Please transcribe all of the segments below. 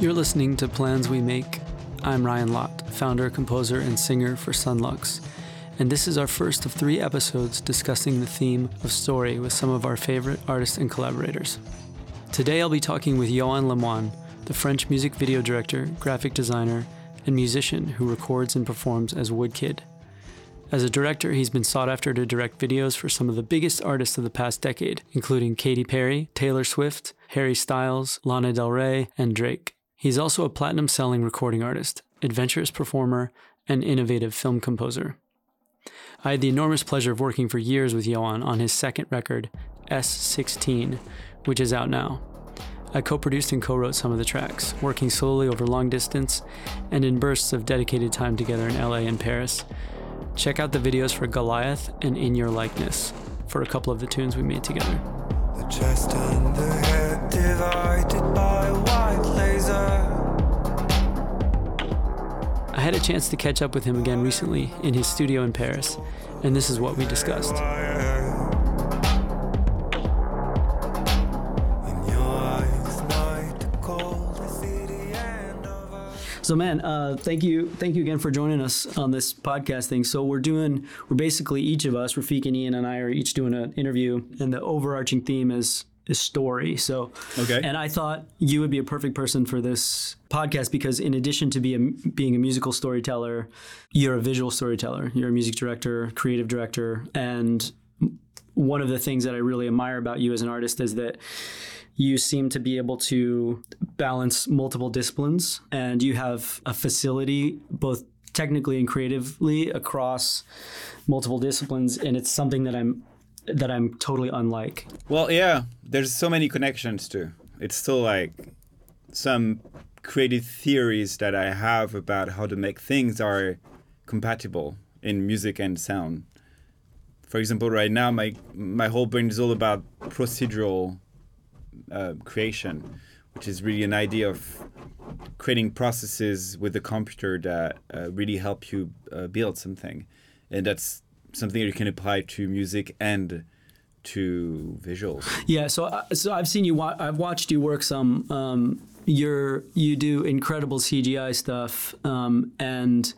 You're listening to Plans We Make. I'm Ryan Lott, founder, composer, and singer for Son Lux, and this is our first of three episodes discussing the theme of story with some of our favorite artists and collaborators. Today I'll be talking with Yoann Lemoine, the French music video director, graphic designer, and musician who records and performs as Woodkid. As a director, he's been sought after to direct videos for some of the biggest artists of the past decade, including Katy Perry, Taylor Swift, Harry Styles, Lana Del Rey, and Drake. He's also a platinum selling recording artist, adventurous performer, and innovative film composer. I had the enormous pleasure of working for years with Yoann on his second record, S16, which is out now. I co produced and co wrote some of the tracks, working slowly over long distance and in bursts of dedicated time together in LA and Paris. Check out the videos for Goliath and In Your Likeness for a couple of the tunes we made together. The chest and the head divided by a white laser. I had a chance to catch up with him again recently in his studio in Paris, and this is what we discussed. So, man, uh, thank you, thank you again for joining us on this podcast thing. So, we're doing, we're basically each of us, Rafiq and Ian and I, are each doing an interview, and the overarching theme is is story. So, Okay. and I thought you would be a perfect person for this podcast because, in addition to be a, being a musical storyteller, you're a visual storyteller. You're a music director, creative director, and one of the things that I really admire about you as an artist is that you seem to be able to balance multiple disciplines and you have a facility both technically and creatively across multiple disciplines and it's something that I'm that I'm totally unlike. Well, yeah, there's so many connections too. It's still like some creative theories that I have about how to make things are compatible in music and sound. For example, right now my my whole brain is all about procedural uh, creation, which is really an idea of creating processes with the computer that uh, really help you uh, build something, and that's something that you can apply to music and to visuals. Yeah, so uh, so I've seen you. Wa- I've watched you work some. Um, you're you do incredible CGI stuff, um, and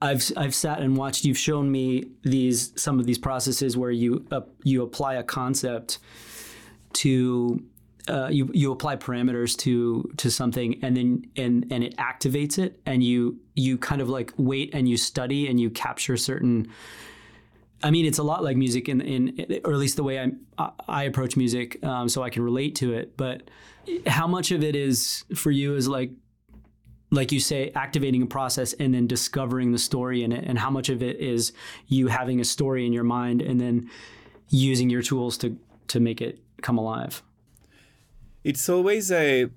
I've I've sat and watched. You've shown me these some of these processes where you uh, you apply a concept to. Uh, you you apply parameters to to something and then and and it activates it and you you kind of like wait and you study and you capture certain I mean, it's a lot like music in, in or at least the way I I approach music, um, so I can relate to it. But how much of it is for you is like, like you say, activating a process and then discovering the story in it, and how much of it is you having a story in your mind and then using your tools to to make it come alive. It's always a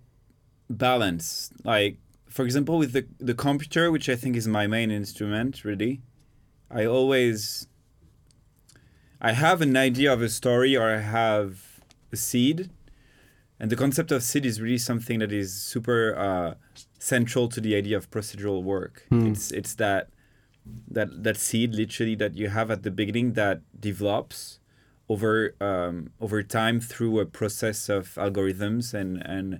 balance. Like, for example, with the the computer, which I think is my main instrument, really, I always I have an idea of a story or I have a seed, and the concept of seed is really something that is super uh, central to the idea of procedural work. It's it's that that that seed literally that you have at the beginning that develops over um, over time through a process of algorithms and and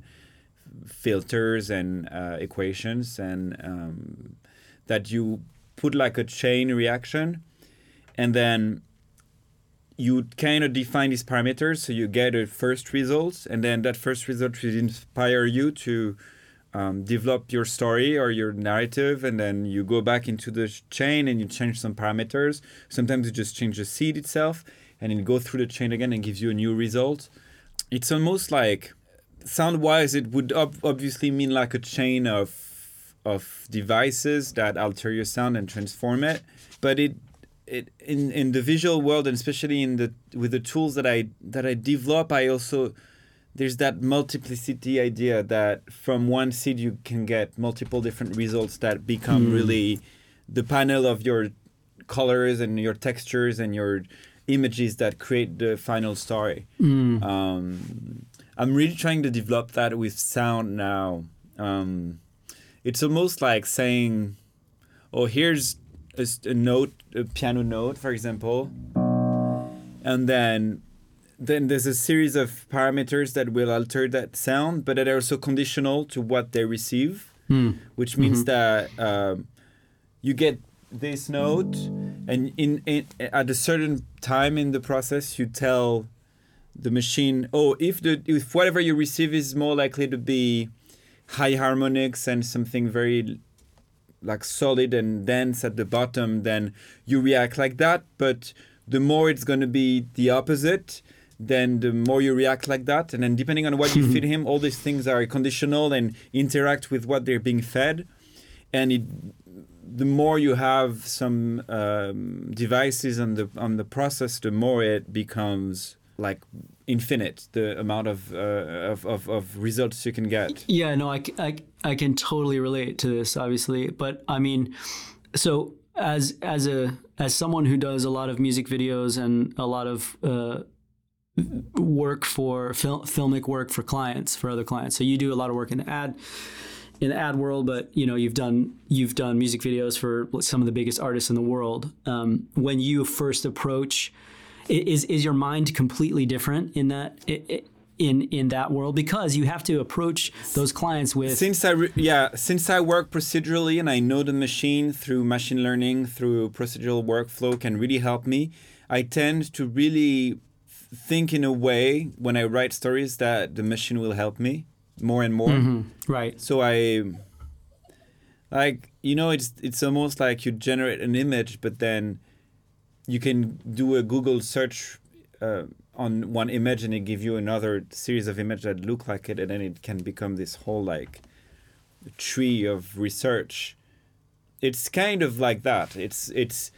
filters and uh, equations and um, that you put like a chain reaction and then you kind of define these parameters. So you get a first result and then that first result will inspire you to um, develop your story or your narrative. And then you go back into the chain and you change some parameters. Sometimes you just change the seed itself and it goes through the chain again and gives you a new result. It's almost like sound wise it would ob- obviously mean like a chain of of devices that alter your sound and transform it. But it it in in the visual world and especially in the with the tools that I that I develop I also there's that multiplicity idea that from one seed you can get multiple different results that become hmm. really the panel of your colors and your textures and your images that create the final story. Um, I'm really trying to develop that with sound now. Um, it's almost like saying, "Oh, here's a note, a piano note, for example, and then then there's a series of parameters that will alter that sound, but that are also conditional to what they receive, Hmm. which means that um, you get this note, and in, in at a certain time in the process, you tell the machine, oh, if the if whatever you receive is more likely to be high harmonics and something very like solid and dense at the bottom, then you react like that. But the more it's going to be the opposite, then the more you react like that. And then depending on what you feed him, all these things are conditional and interact with what they're being fed. And it, the more you have some um, devices on the on the process, the more it becomes like infinite the amount of, uh, of, of of results you can get. Yeah, no, I, I I can totally relate to this, obviously. But I mean, so as as a as someone who does a lot of music videos and a lot of uh, work for fil- filmic work for clients for other clients, so you do a lot of work in the ad in the ad world, but you know you've done you've done music videos for some of the biggest artists in the world. Um, when you first approach, is is your mind completely different in that in in that world because you have to approach those clients with Since I re- yeah, since I work procedurally and I know the machine through machine learning through procedural workflow can really help me. I tend to really think in a way when I write stories that the machine will help me more and more. right. So I like you know it's it's almost like you generate an image, but then you can do a Google search uh, on one image and it give you another series of images that look like it, and then it can become this whole like tree of research. It's kind of like that. It's it's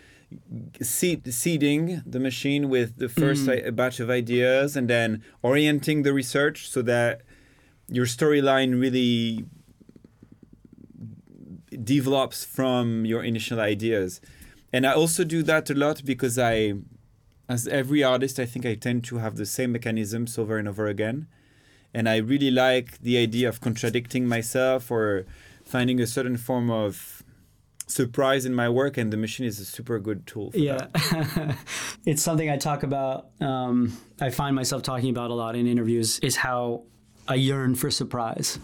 seed, seeding the machine with the first i- batch of ideas and then orienting the research so that your storyline really develops from your initial ideas. And I also do that a lot because I, as every artist, I think I tend to have the same mechanisms over and over again. And I really like the idea of contradicting myself or finding a certain form of surprise in my work, and the machine is a super good tool for Yeah, that. it's something I talk about. Um, I find myself talking about a lot in interviews. Is how I yearn for surprise.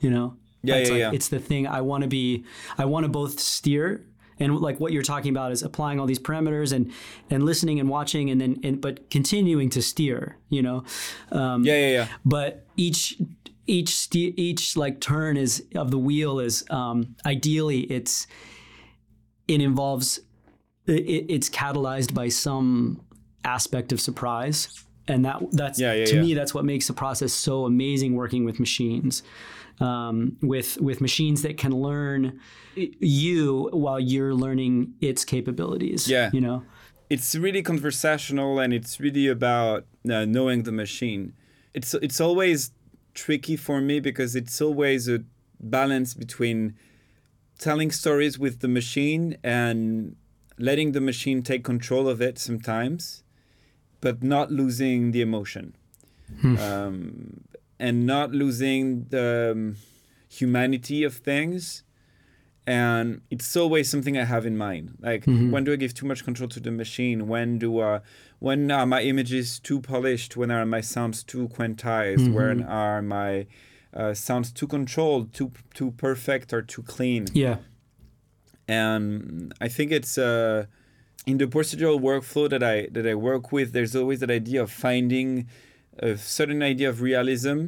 You know. Yeah, It's yeah, like- yeah. It's the thing I want to be. I want to both steer and like what you're talking about is applying all these parameters and and listening and watching and then and but continuing to steer. You know. Um, Yeah, yeah, yeah. but each each ste- each like turn is of the wheel is um, ideally it's it involves it, it's catalyzed by some aspect of surprise and that that's Yeah, yeah, to yeah. me that's what makes the process so amazing working with machines um, with with machines that can learn you while you're learning its capabilities Yeah. you know it's really conversational and it's really about uh, knowing the machine. It's it's always tricky for me because it's always a balance between telling stories with the machine and letting the machine take control of it sometimes, but not losing the emotion, um, and not losing the um, humanity of things and it's always something I have in mind. Like when do I give too much control to the machine? When do uh, when are my images too polished? When are my sounds too quantized? When are my uh, sounds too controlled, too too perfect, or too clean? yeah and I think it's uh, in the procedural workflow that I that I work with. There's always that idea of finding a certain idea of realism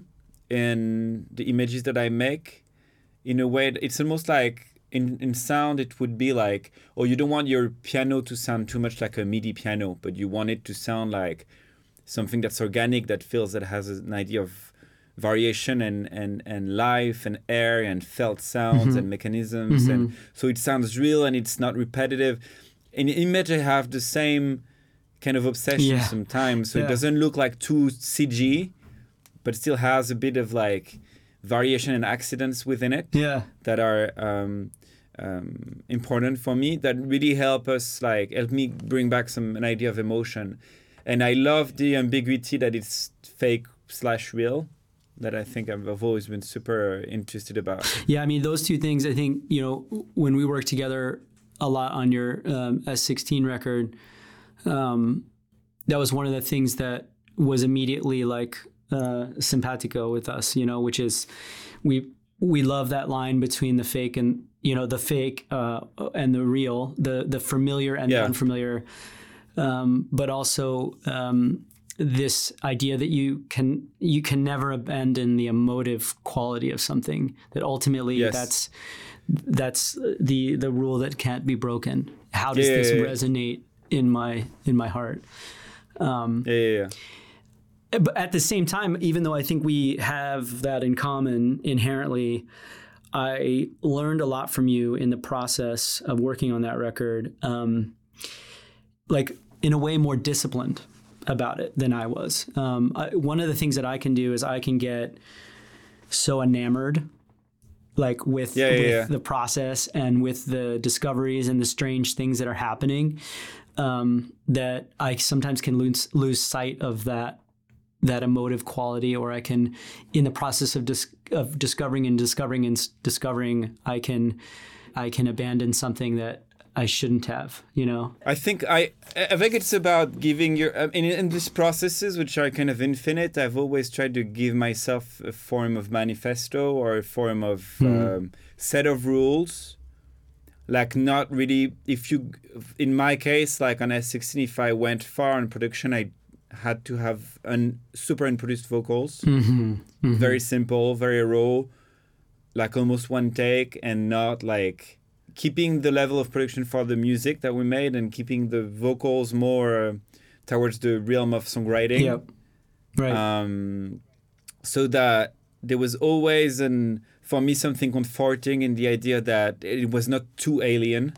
in the images that I make. In a way, it's almost like in, in sound, it would be like, oh, you don't want your piano to sound too much like a MIDI piano, but you want it to sound like something that's organic, that feels that has an idea of variation and, and, and life and air and felt sounds mm-hmm. and mechanisms. And mm-hmm. so it sounds real and it's not repetitive. In image, I have the same kind of obsession Yeah. sometimes. So Yeah. it doesn't look like too CG, but still has a bit of like variation and accidents within it yeah that are um, um, important for me that really help us like help me bring back some an idea of emotion and i love the ambiguity that it's fake slash real that i think I've always been super interested about Yeah, I mean those two things. I think you know when we work together a lot on your um, S16 record, um, that was one of the things that was immediately like uh, simpatico with us, you know, which is we we love that line between the fake and you know the fake uh, and the real, the the familiar and Yeah. the unfamiliar, um, but also um, this idea that you can you can never abandon the emotive quality of something. That ultimately Yes. that's that's the the rule that can't be broken. How does Yeah, this yeah, yeah. resonate in my in my heart? Yeah, yeah, yeah. but at the same time, even though I think we have that in common inherently, I learned a lot from you in the process of working on that record. Um, like in a way, more disciplined about it than I was. Um, I, one of the things that I can do is I can get so enamored like with, Yeah, yeah, with yeah. the process and with the discoveries and the strange things that are happening um, that I sometimes can lose lose sight of that that emotive quality, or I can, in the process of dis- of discovering and discovering and s- discovering, I can I can abandon something that I shouldn't have. You know? I think I I think it's about giving your I mean, in these processes which are kind of infinite. I've always tried to give myself a form of manifesto or a form of hmm. um, set of rules. Like not really. If you, in my case, like on S16, if I went far in production, I had to have un, super unproduced vocals. Mm-hmm, mm-hmm. Very simple, very raw, like almost one take, and not like keeping the level of production for the music that we made and keeping the vocals more uh, towards the realm of songwriting. Yep. Right. Um, so that there was always an for me something comforting in the idea that it was not too alien.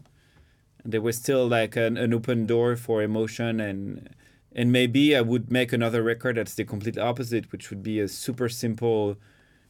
There was still like an, an open door for emotion and and maybe I would make another record that's the complete opposite, which would be a super simple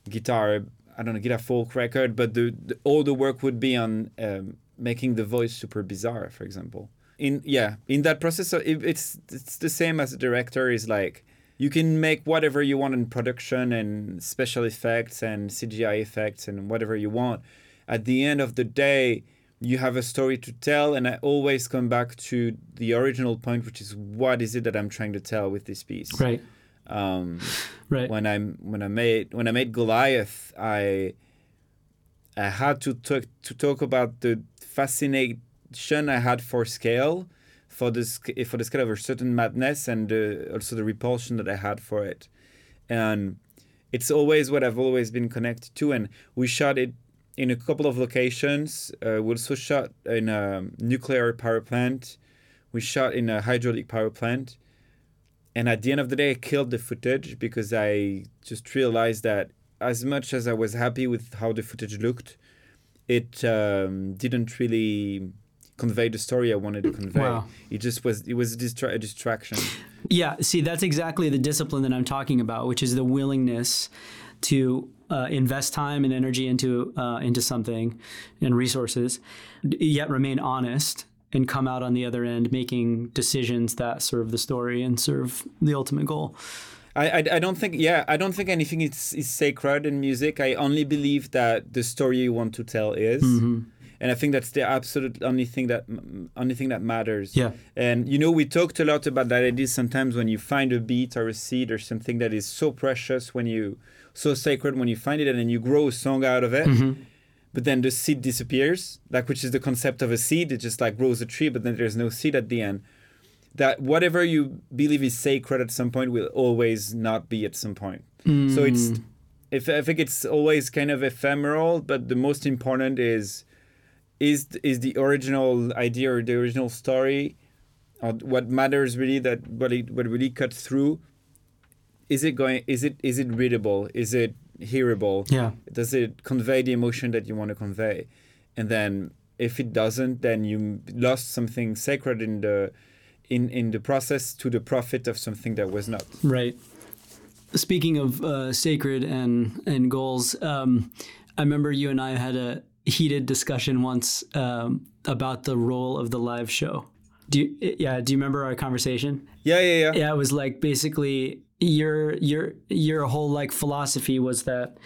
guitar I don't know guitar folk record, but the, the all the work would be on um, making the voice super bizarre, for example. In yeah, in that process, so it, it's it's the same as a director is like you can make whatever you want in production and special effects and CGI effects and whatever you want. At the end of the day, you have a story to tell, and I always come back to the original point, which is what is it that I'm trying to tell with this piece right. Um, Right. when I when I made when I made Goliath, I I had to talk to talk about the fascination I had for scale, for this for the scale of a certain madness, and uh, also the repulsion that I had for it, and it's always what I've always been connected to. And we shot it in a couple of locations. Uh, we also shot in a nuclear power plant. We shot in a hydraulic power plant and at the end of the day, I killed the footage because I just realized that as much as I was happy with how the footage looked, it um, didn't really convey the story I wanted to convey. Wow. It just was it was a, distra- a distraction. Yeah, see, that's exactly the discipline that I'm talking about, which is the willingness to uh, invest time and energy into uh, into something and resources, yet remain honest and come out on the other end making decisions that serve the story and serve the ultimate goal. I, I, I don't think yeah I don't think anything is, is sacred in music. I only believe that the story you want to tell is, mm-hmm. and I think that's the absolute only thing that only thing that matters. Yeah. And you know we talked a lot about that idea sometimes when you find a beat or a seed or something that is so precious when you so sacred when you find it and then you grow a song out of it. Mm-hmm. But then the seed disappears, like which is the concept of a seed. It just like grows a tree, but then there's no seed at the end that whatever you believe is sacred at some point will always not be at some point. So it's mm. if I think it's always kind of ephemeral, but the most important is is is the original idea or the original story or what matters really that what it what really cuts through is it going is it is it readable is it hearable Yeah. does it convey the emotion that you want to convey and then if it doesn't then you lost something sacred in the in in the process to the profit of something that was not Right. Speaking of uh, sacred and and goals, um, I remember you and I had a heated discussion once um, about the role of the live show. Do you, yeah? Do you remember our conversation? yeah yeah yeah Yeah, it was like basically your your your whole like philosophy was that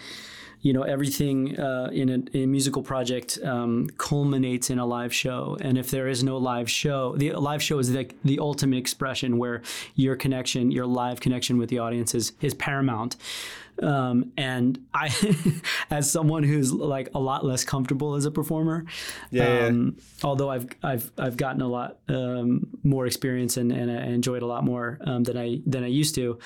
you know everything uh, in, a, in a musical project um, culminates in a live show. And if there is no live show the live show is like the ultimate expression where your connection your live connection with the audience is, is paramount um, and I, as someone who's like a lot less comfortable as a performer, Yeah, um, although I've I've I've gotten a lot um, more experience and, and I enjoyed a lot more um, than I than I used to.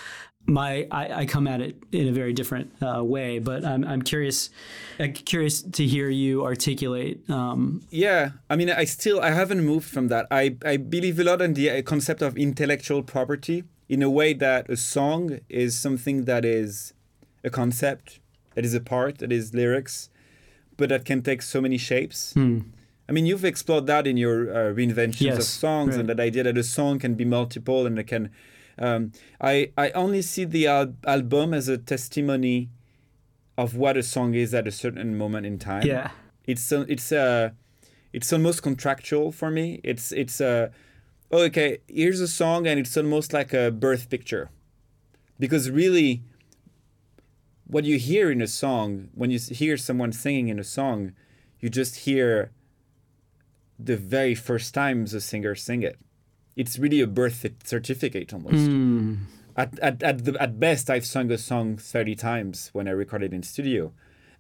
My I, I come at it in a very different uh, way, but I'm I'm curious uh, curious to hear you articulate. Um, Yeah, I mean, I still I haven't moved from that. I I believe a lot in the uh, concept of intellectual property in a way that a song is something that is a concept, that is a part, that is lyrics, but that can take so many shapes. I mean, you've explored that in your uh, reinventions of Yes, songs and that idea that a song can be multiple and it can. Um, I I only see the al- album as a testimony of what a song is at a certain moment in time. Yeah, it's so it's uh it's almost contractual for me. It's it's uh oh, okay here's a song and it's almost like a birth picture. Because really what you hear in a song when you hear someone singing in a song you just hear the very first times a singer sing it. It's really a birth certificate almost. At, at, at, the, at best i've sung a song 30 times when i recorded in studio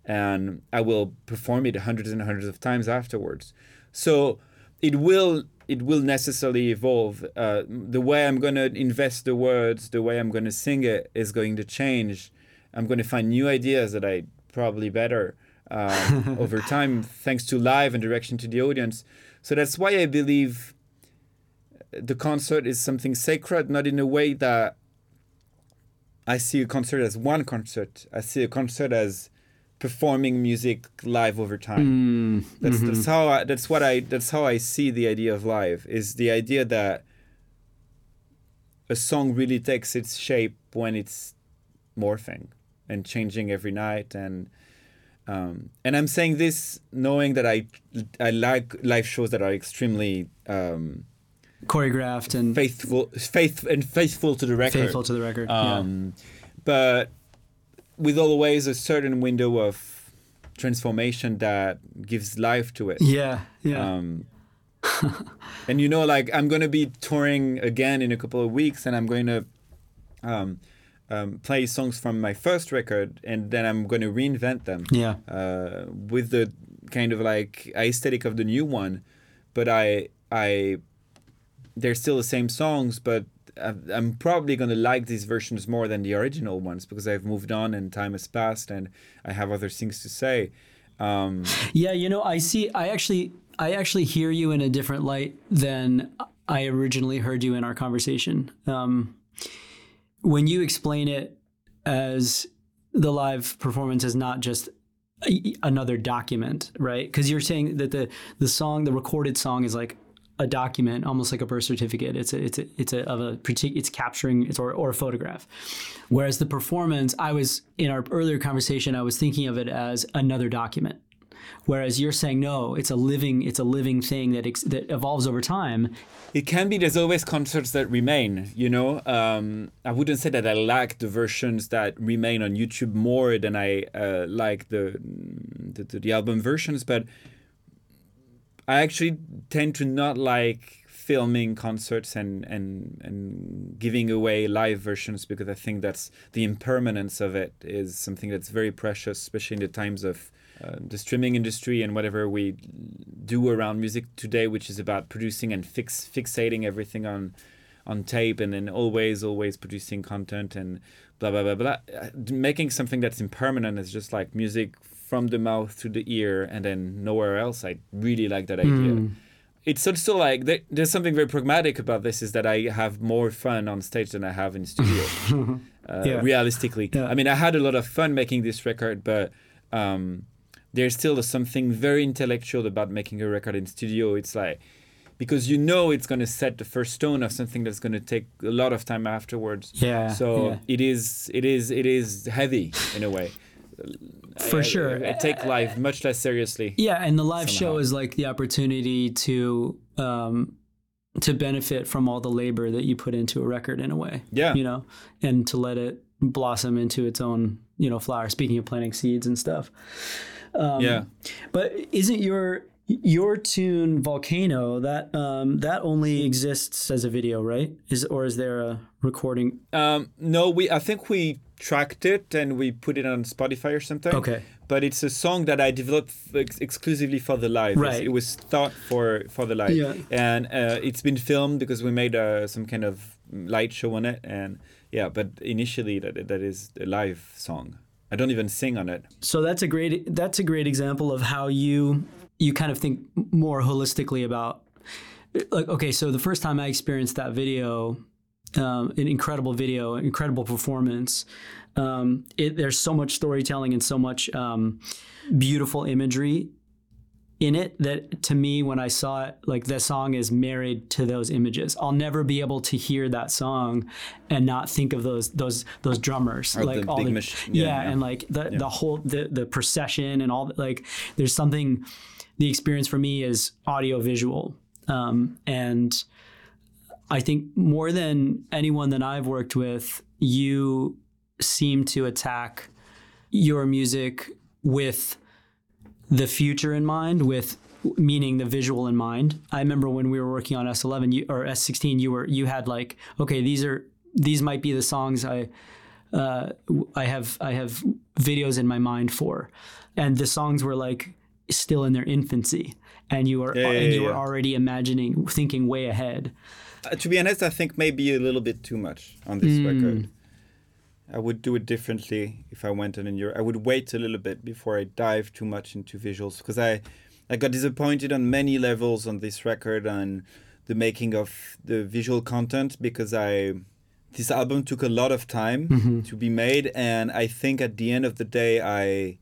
and i will perform it hundreds and hundreds of times afterwards. So it will it will necessarily evolve. Uh, the way i'm going to invest the words the way i'm going to sing it is going to change i'm going to find new ideas that i probably better um, over time thanks to live and direction to the audience so that's why i believe uh, the concert is something sacred not in a way that I see a concert as one concert. I see a concert as performing music live over time. Mm, that's mm-hmm. that's how I, that's what I that's how I see the idea of live is the idea that a song really takes its shape when it's morphing and changing every night and um, and I'm saying this knowing that I I like live shows that are extremely um, choreographed and faithful faith and faithful to the record faithful to the record. yeah. um, but with always a certain window of transformation that gives life to it. Yeah, yeah. Um, and you know, like I'm gonna be touring again in a couple of weeks, and I'm going to um, play songs from my first record, and then I'm going to reinvent them yeah. uh, with the kind of like aesthetic of the new one, but I I they're still the same songs, but I'm probably gonna like these versions more than the original ones because I've moved on and time has passed and I have other things to say. Um, Yeah, you know, I see. I actually, I actually hear you in a different light than I originally heard you in our conversation. Um, when you explain it as the live performance is not just a, another document, right? Because you're saying that the the song, the recorded song, is like a document, almost like a birth certificate. It's a, it's a, it's a, of a it's capturing it's or, or a photograph. Whereas the performance, I was in our earlier conversation, I was thinking of it as another document. Whereas you're saying no, it's a living, it's a living thing that ex- that evolves over time. it can be there's always concerts that remain you know um, i wouldn't say that i like the versions that remain on youtube more than i uh, like the, the the album versions but i actually tend to not like filming concerts and and and giving away live versions because i think that's the impermanence of it is something that's very precious especially in the times of uh, the streaming industry and whatever we do around music today, which is about producing and fix fixating everything on on tape and then always always producing content and blah blah blah blah. Uh, Making something that's impermanent is just like music from the mouth to the ear and then nowhere else. I really like that idea. It's also like there, there's something very pragmatic about this is that I have more fun on stage than I have in studio. uh, Yeah. Realistically, Yeah. I mean, I had a lot of fun making this record, but um, there's still something very intellectual about making a record in studio. It's like because you know it's going to set the first stone of something that's going to take a lot of time afterwards. Yeah, So yeah. it is it is it is heavy in a way. For I- I- sure. I, take life much less seriously. Yeah, and the live show is like the opportunity to um, to benefit from all the labor that you put into a record in a way. Yeah. you know, and to let it blossom into its own you know flower. Speaking of planting seeds and stuff. Um, yeah. But isn't your your tune Volcano that um, that only exists as a video, right? Is or is there a recording? Um, no, we. I think we tracked it and we put it on Spotify or something. Okay. But it's a song that I developed ex- exclusively for the live. Right. It was thought for for the live. Yeah. And uh, it's been filmed because we made uh, some kind of light show on it. And yeah, but initially that that is a live song. I don't even sing on it. So that's a great that's a great example of how you you kind of think more holistically about like okay so the first time i experienced that video um, an incredible video incredible performance um, it, there's so much storytelling and so much um, beautiful imagery in it that to me when i saw it like the song is married to those images. I'll never be able to hear that song and not think of those those those drummers Or like the all the mach- yeah, yeah, yeah. and like the the whole the the procession and all like there's something the experience for me is audio visual um, and i think more than anyone that i've worked with you seem to attack your music with the future in mind with meaning the visual in mind. I remember when we were working on s11 you, or s16 you were you had like okay these are these might be the songs i uh, I have I have videos in my mind for, and the songs were like still in their infancy, and you are Yeah, yeah, and you yeah, were already imagining, thinking way ahead. Uh, to be honest, I think maybe a little bit too much on this record. I would do it differently if I went on in Europe. I would wait a little bit before I dive too much into visuals because I, I got disappointed on many levels on this record and the making of the visual content because I, this album took a lot of time to be made and I think at the end of the day I.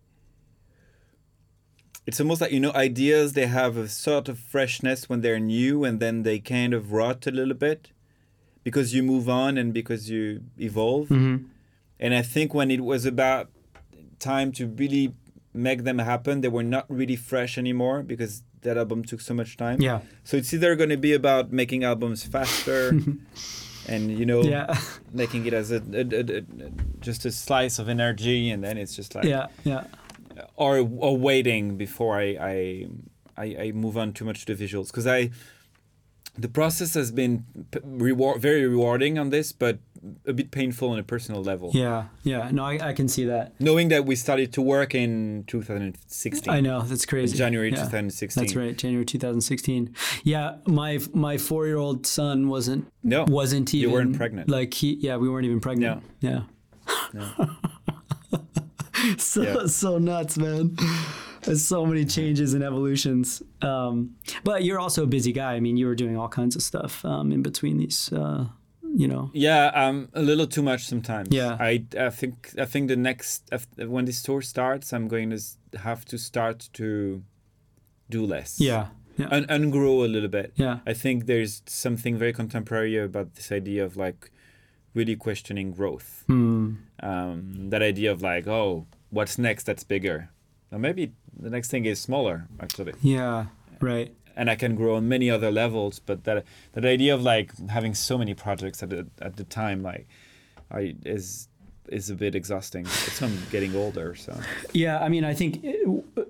It's almost like you know ideas they have a sort of freshness when they're new and then they kind of rot a little bit because you move on and because you evolve. Mm-hmm. And I think when it was about time to really make them happen, they were not really fresh anymore because that album took so much time. Yeah, So it's either going to be about making albums faster and, you know, yeah, making it as a, a, a, a- just a slice of energy and then it's just like, yeah, yeah. or, or waiting before I, I, I, I move on too much to the visuals. Because I, the process has been p- reward, very rewarding on this, but a bit painful on a personal level. Yeah, yeah. No, I, I can see that. Knowing that we started to work in 2016. I know that's crazy. January Yeah, 2016. That's right, January 2016. Yeah, my my four year old son wasn't No. wasn't even You weren't pregnant. Like he, yeah, we weren't even pregnant. Yeah. so Yeah. so nuts, man. There's so many changes and evolutions. Um, but you're also a busy guy. I mean, you were doing all kinds of stuff um, in between these. Uh, you know. Yeah, um, a little too much sometimes. Yeah. I, I think I think the next when this tour starts, I'm going to have to start to do less. Yeah. Yeah. and grow a little bit. yeah. I think there's something very contemporary about this idea of like really questioning growth. Hmm. Um, that idea of like, oh, what's next that's bigger? Or maybe the next thing is smaller, actually. Yeah. Right. And I can grow on many other levels, but that that idea of like having so many projects at the at the time, like, I is is a bit exhausting. It's I'm getting older, so Yeah, I mean, I think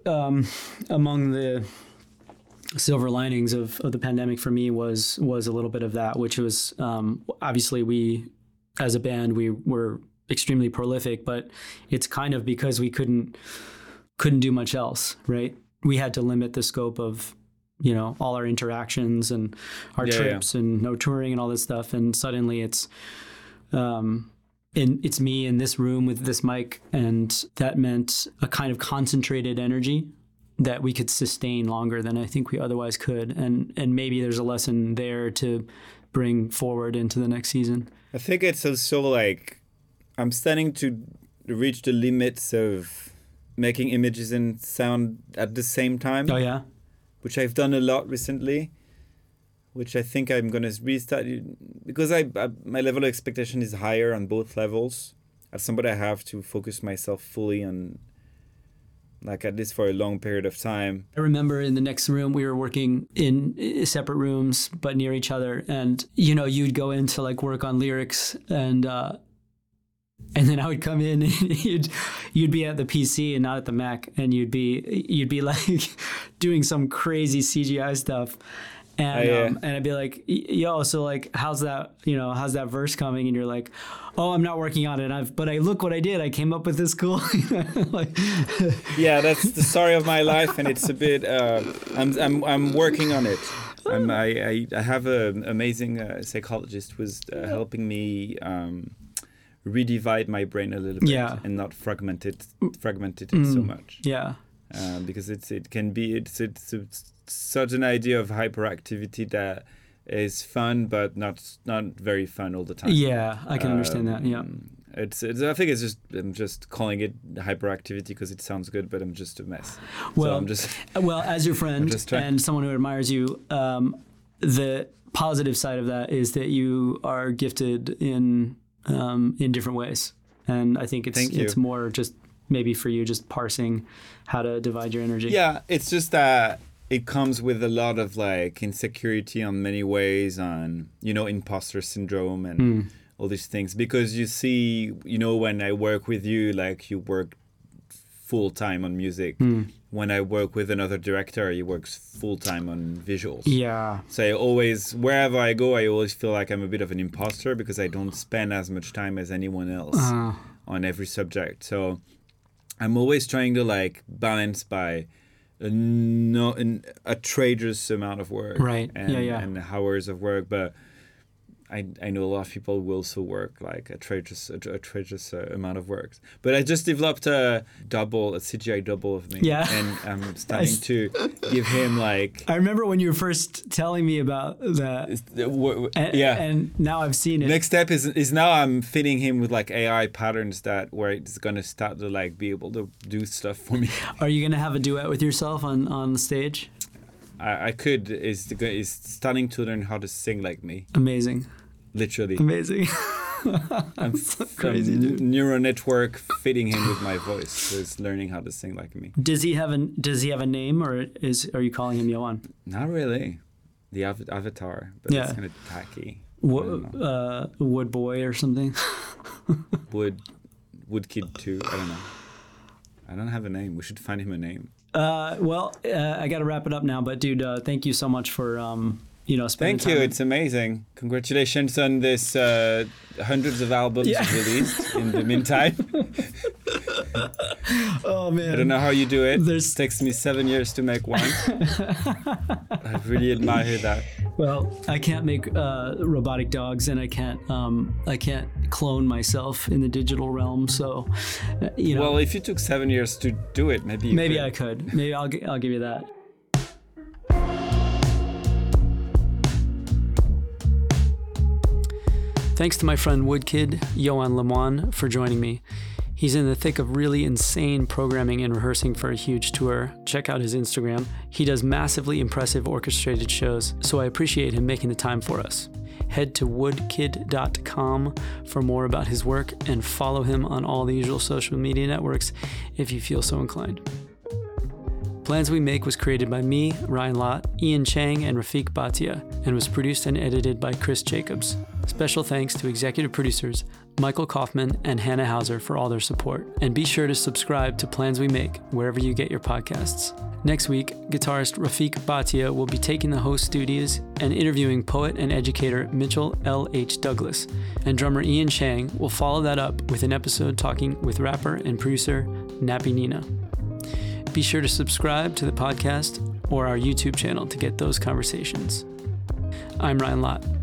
um, among the silver linings of, of the pandemic for me was was a little bit of that, which was um, obviously we, as a band, we were extremely prolific, but it's kind of because we couldn't couldn't do much else, right? We had to limit the scope of you know all our interactions and our Yeah, yeah. trips and no touring and all this stuff, and suddenly it's um, and it's me in this room with this mic, and that meant a kind of concentrated energy that we could sustain longer than I think we otherwise could, and and maybe there's a lesson there to bring forward into the next season. I think it's also like I'm starting to reach the limits of making images and sound at the same time, Oh yeah, which I've done a lot recently. Which I think I'm gonna restart because I, I my level of expectation is higher on both levels. As somebody, I have to focus myself fully on, like at least for a long period of time. I remember in the next room we were working in separate rooms but near each other, and you know you'd go in to like work on lyrics and. uh and then I would come in and you'd you'd be at the PC and not at the Mac, and you'd be you'd be like doing some crazy CGI stuff. And, Oh, yeah. um, and I'd be like, yo, so like, how's that, you know, how's that verse coming? And you're like, oh, I'm not working on it. I've, but I look what I did. I came up with this cool, like, Yeah, that's the story of my life, and it's a bit. Uh, I'm I'm I'm working on it. I'm, I, I I have an amazing uh, psychologist who's uh, helping me um, redivide my brain a little bit Yeah. and not fragment it fragment it so much. yeah, um, because it's it can be it's it's, such an idea of hyperactivity that is fun but not not very fun all the time. yeah, I can understand that. Yeah. Um, It's, it's I think it's just I'm just calling it hyperactivity because it sounds good, but I'm just a mess. so Well, I'm just Well, as your friend and someone who admires you, um, the positive side of that is that you are gifted in um, in different ways, and I think it's it's more just maybe for you just parsing how to divide your energy. Yeah, it's just that it comes with a lot of like insecurity on many ways, on you know imposter syndrome and Hmm. all these things. Because you see, you know, when I work with you, like you work full time on music. Hmm. When I work with another director, he works full time on visuals. Yeah. So I always, wherever I go, I always feel like I'm a bit of an imposter because I don't spend as much time as anyone else Uh, on every subject. So I'm always trying to like balance by a no an, a trader's amount of work, Right. And, Yeah, yeah. and hours of work, but. I, I know a lot of people will also work like a trader's a, a uh, amount of work, but I just developed a double a CGI double of me, Yeah. and I'm starting s- to give him like I remember when you were first telling me about that. The- w- w- And, yeah. And now I've seen it. Next step is is now I'm fitting him with like AI patterns that where it's gonna start to like be able to do stuff for me. Are you gonna have a duet with yourself on on the stage? I, I could is is starting to learn how to sing like me, Amazing. Literally. Amazing. I'm so crazy, dude. neural network fitting him with my voice, so he's learning how to sing like me. Does he have a Does he have a name, or is are you calling him Yoann? Not really, the av- avatar, but Yeah. it's kind of tacky. Wo- uh, Wood Boy or something? Wood, Wood Kid Two. I don't know. I don't have a name. We should find him a name. Uh, well, uh, I got to wrap it up now. But dude, uh, thank you so much for um, you know spending Thank you. It's amazing. Congratulations on this uh, hundreds of albums Yeah. released in the meantime. oh man. I don't know how you do it. There's- it takes me seven years to make one. I really admire that. Well, I can't make uh, robotic dogs, and I can't um, I can't clone myself in the digital realm. So, uh, you know, Well, if you took seven years to do it, maybe you maybe could. I could. Maybe I'll I'll give you that. Thanks to my friend Woodkid, Yoann Lemoine, for joining me. He's in the thick of really insane programming and rehearsing for a huge tour. Check out his Instagram. He does massively impressive orchestrated shows, so I appreciate him making the time for us. Head to woodkid.com for more about his work and follow him on all the usual social media networks if you feel so inclined. Plans We Make was created by me, Ryan Lott, Ian Chang, and Rafiq Bhatia, and was produced and edited by Chris Jacobs. Special thanks to executive producers Michael Kaufman and Hannah Hauser for all their support. And be sure to subscribe to Plans We Make wherever you get your podcasts. Next week, guitarist Rafiq Bhatia will be taking the host duties and interviewing poet and educator Mitchell L. H. Douglas, and drummer Ian Chang will follow that up with an episode talking with rapper and producer Nappy Nina. Be sure to subscribe to the podcast or our YouTube channel to get those conversations. I'm Ryan Lott.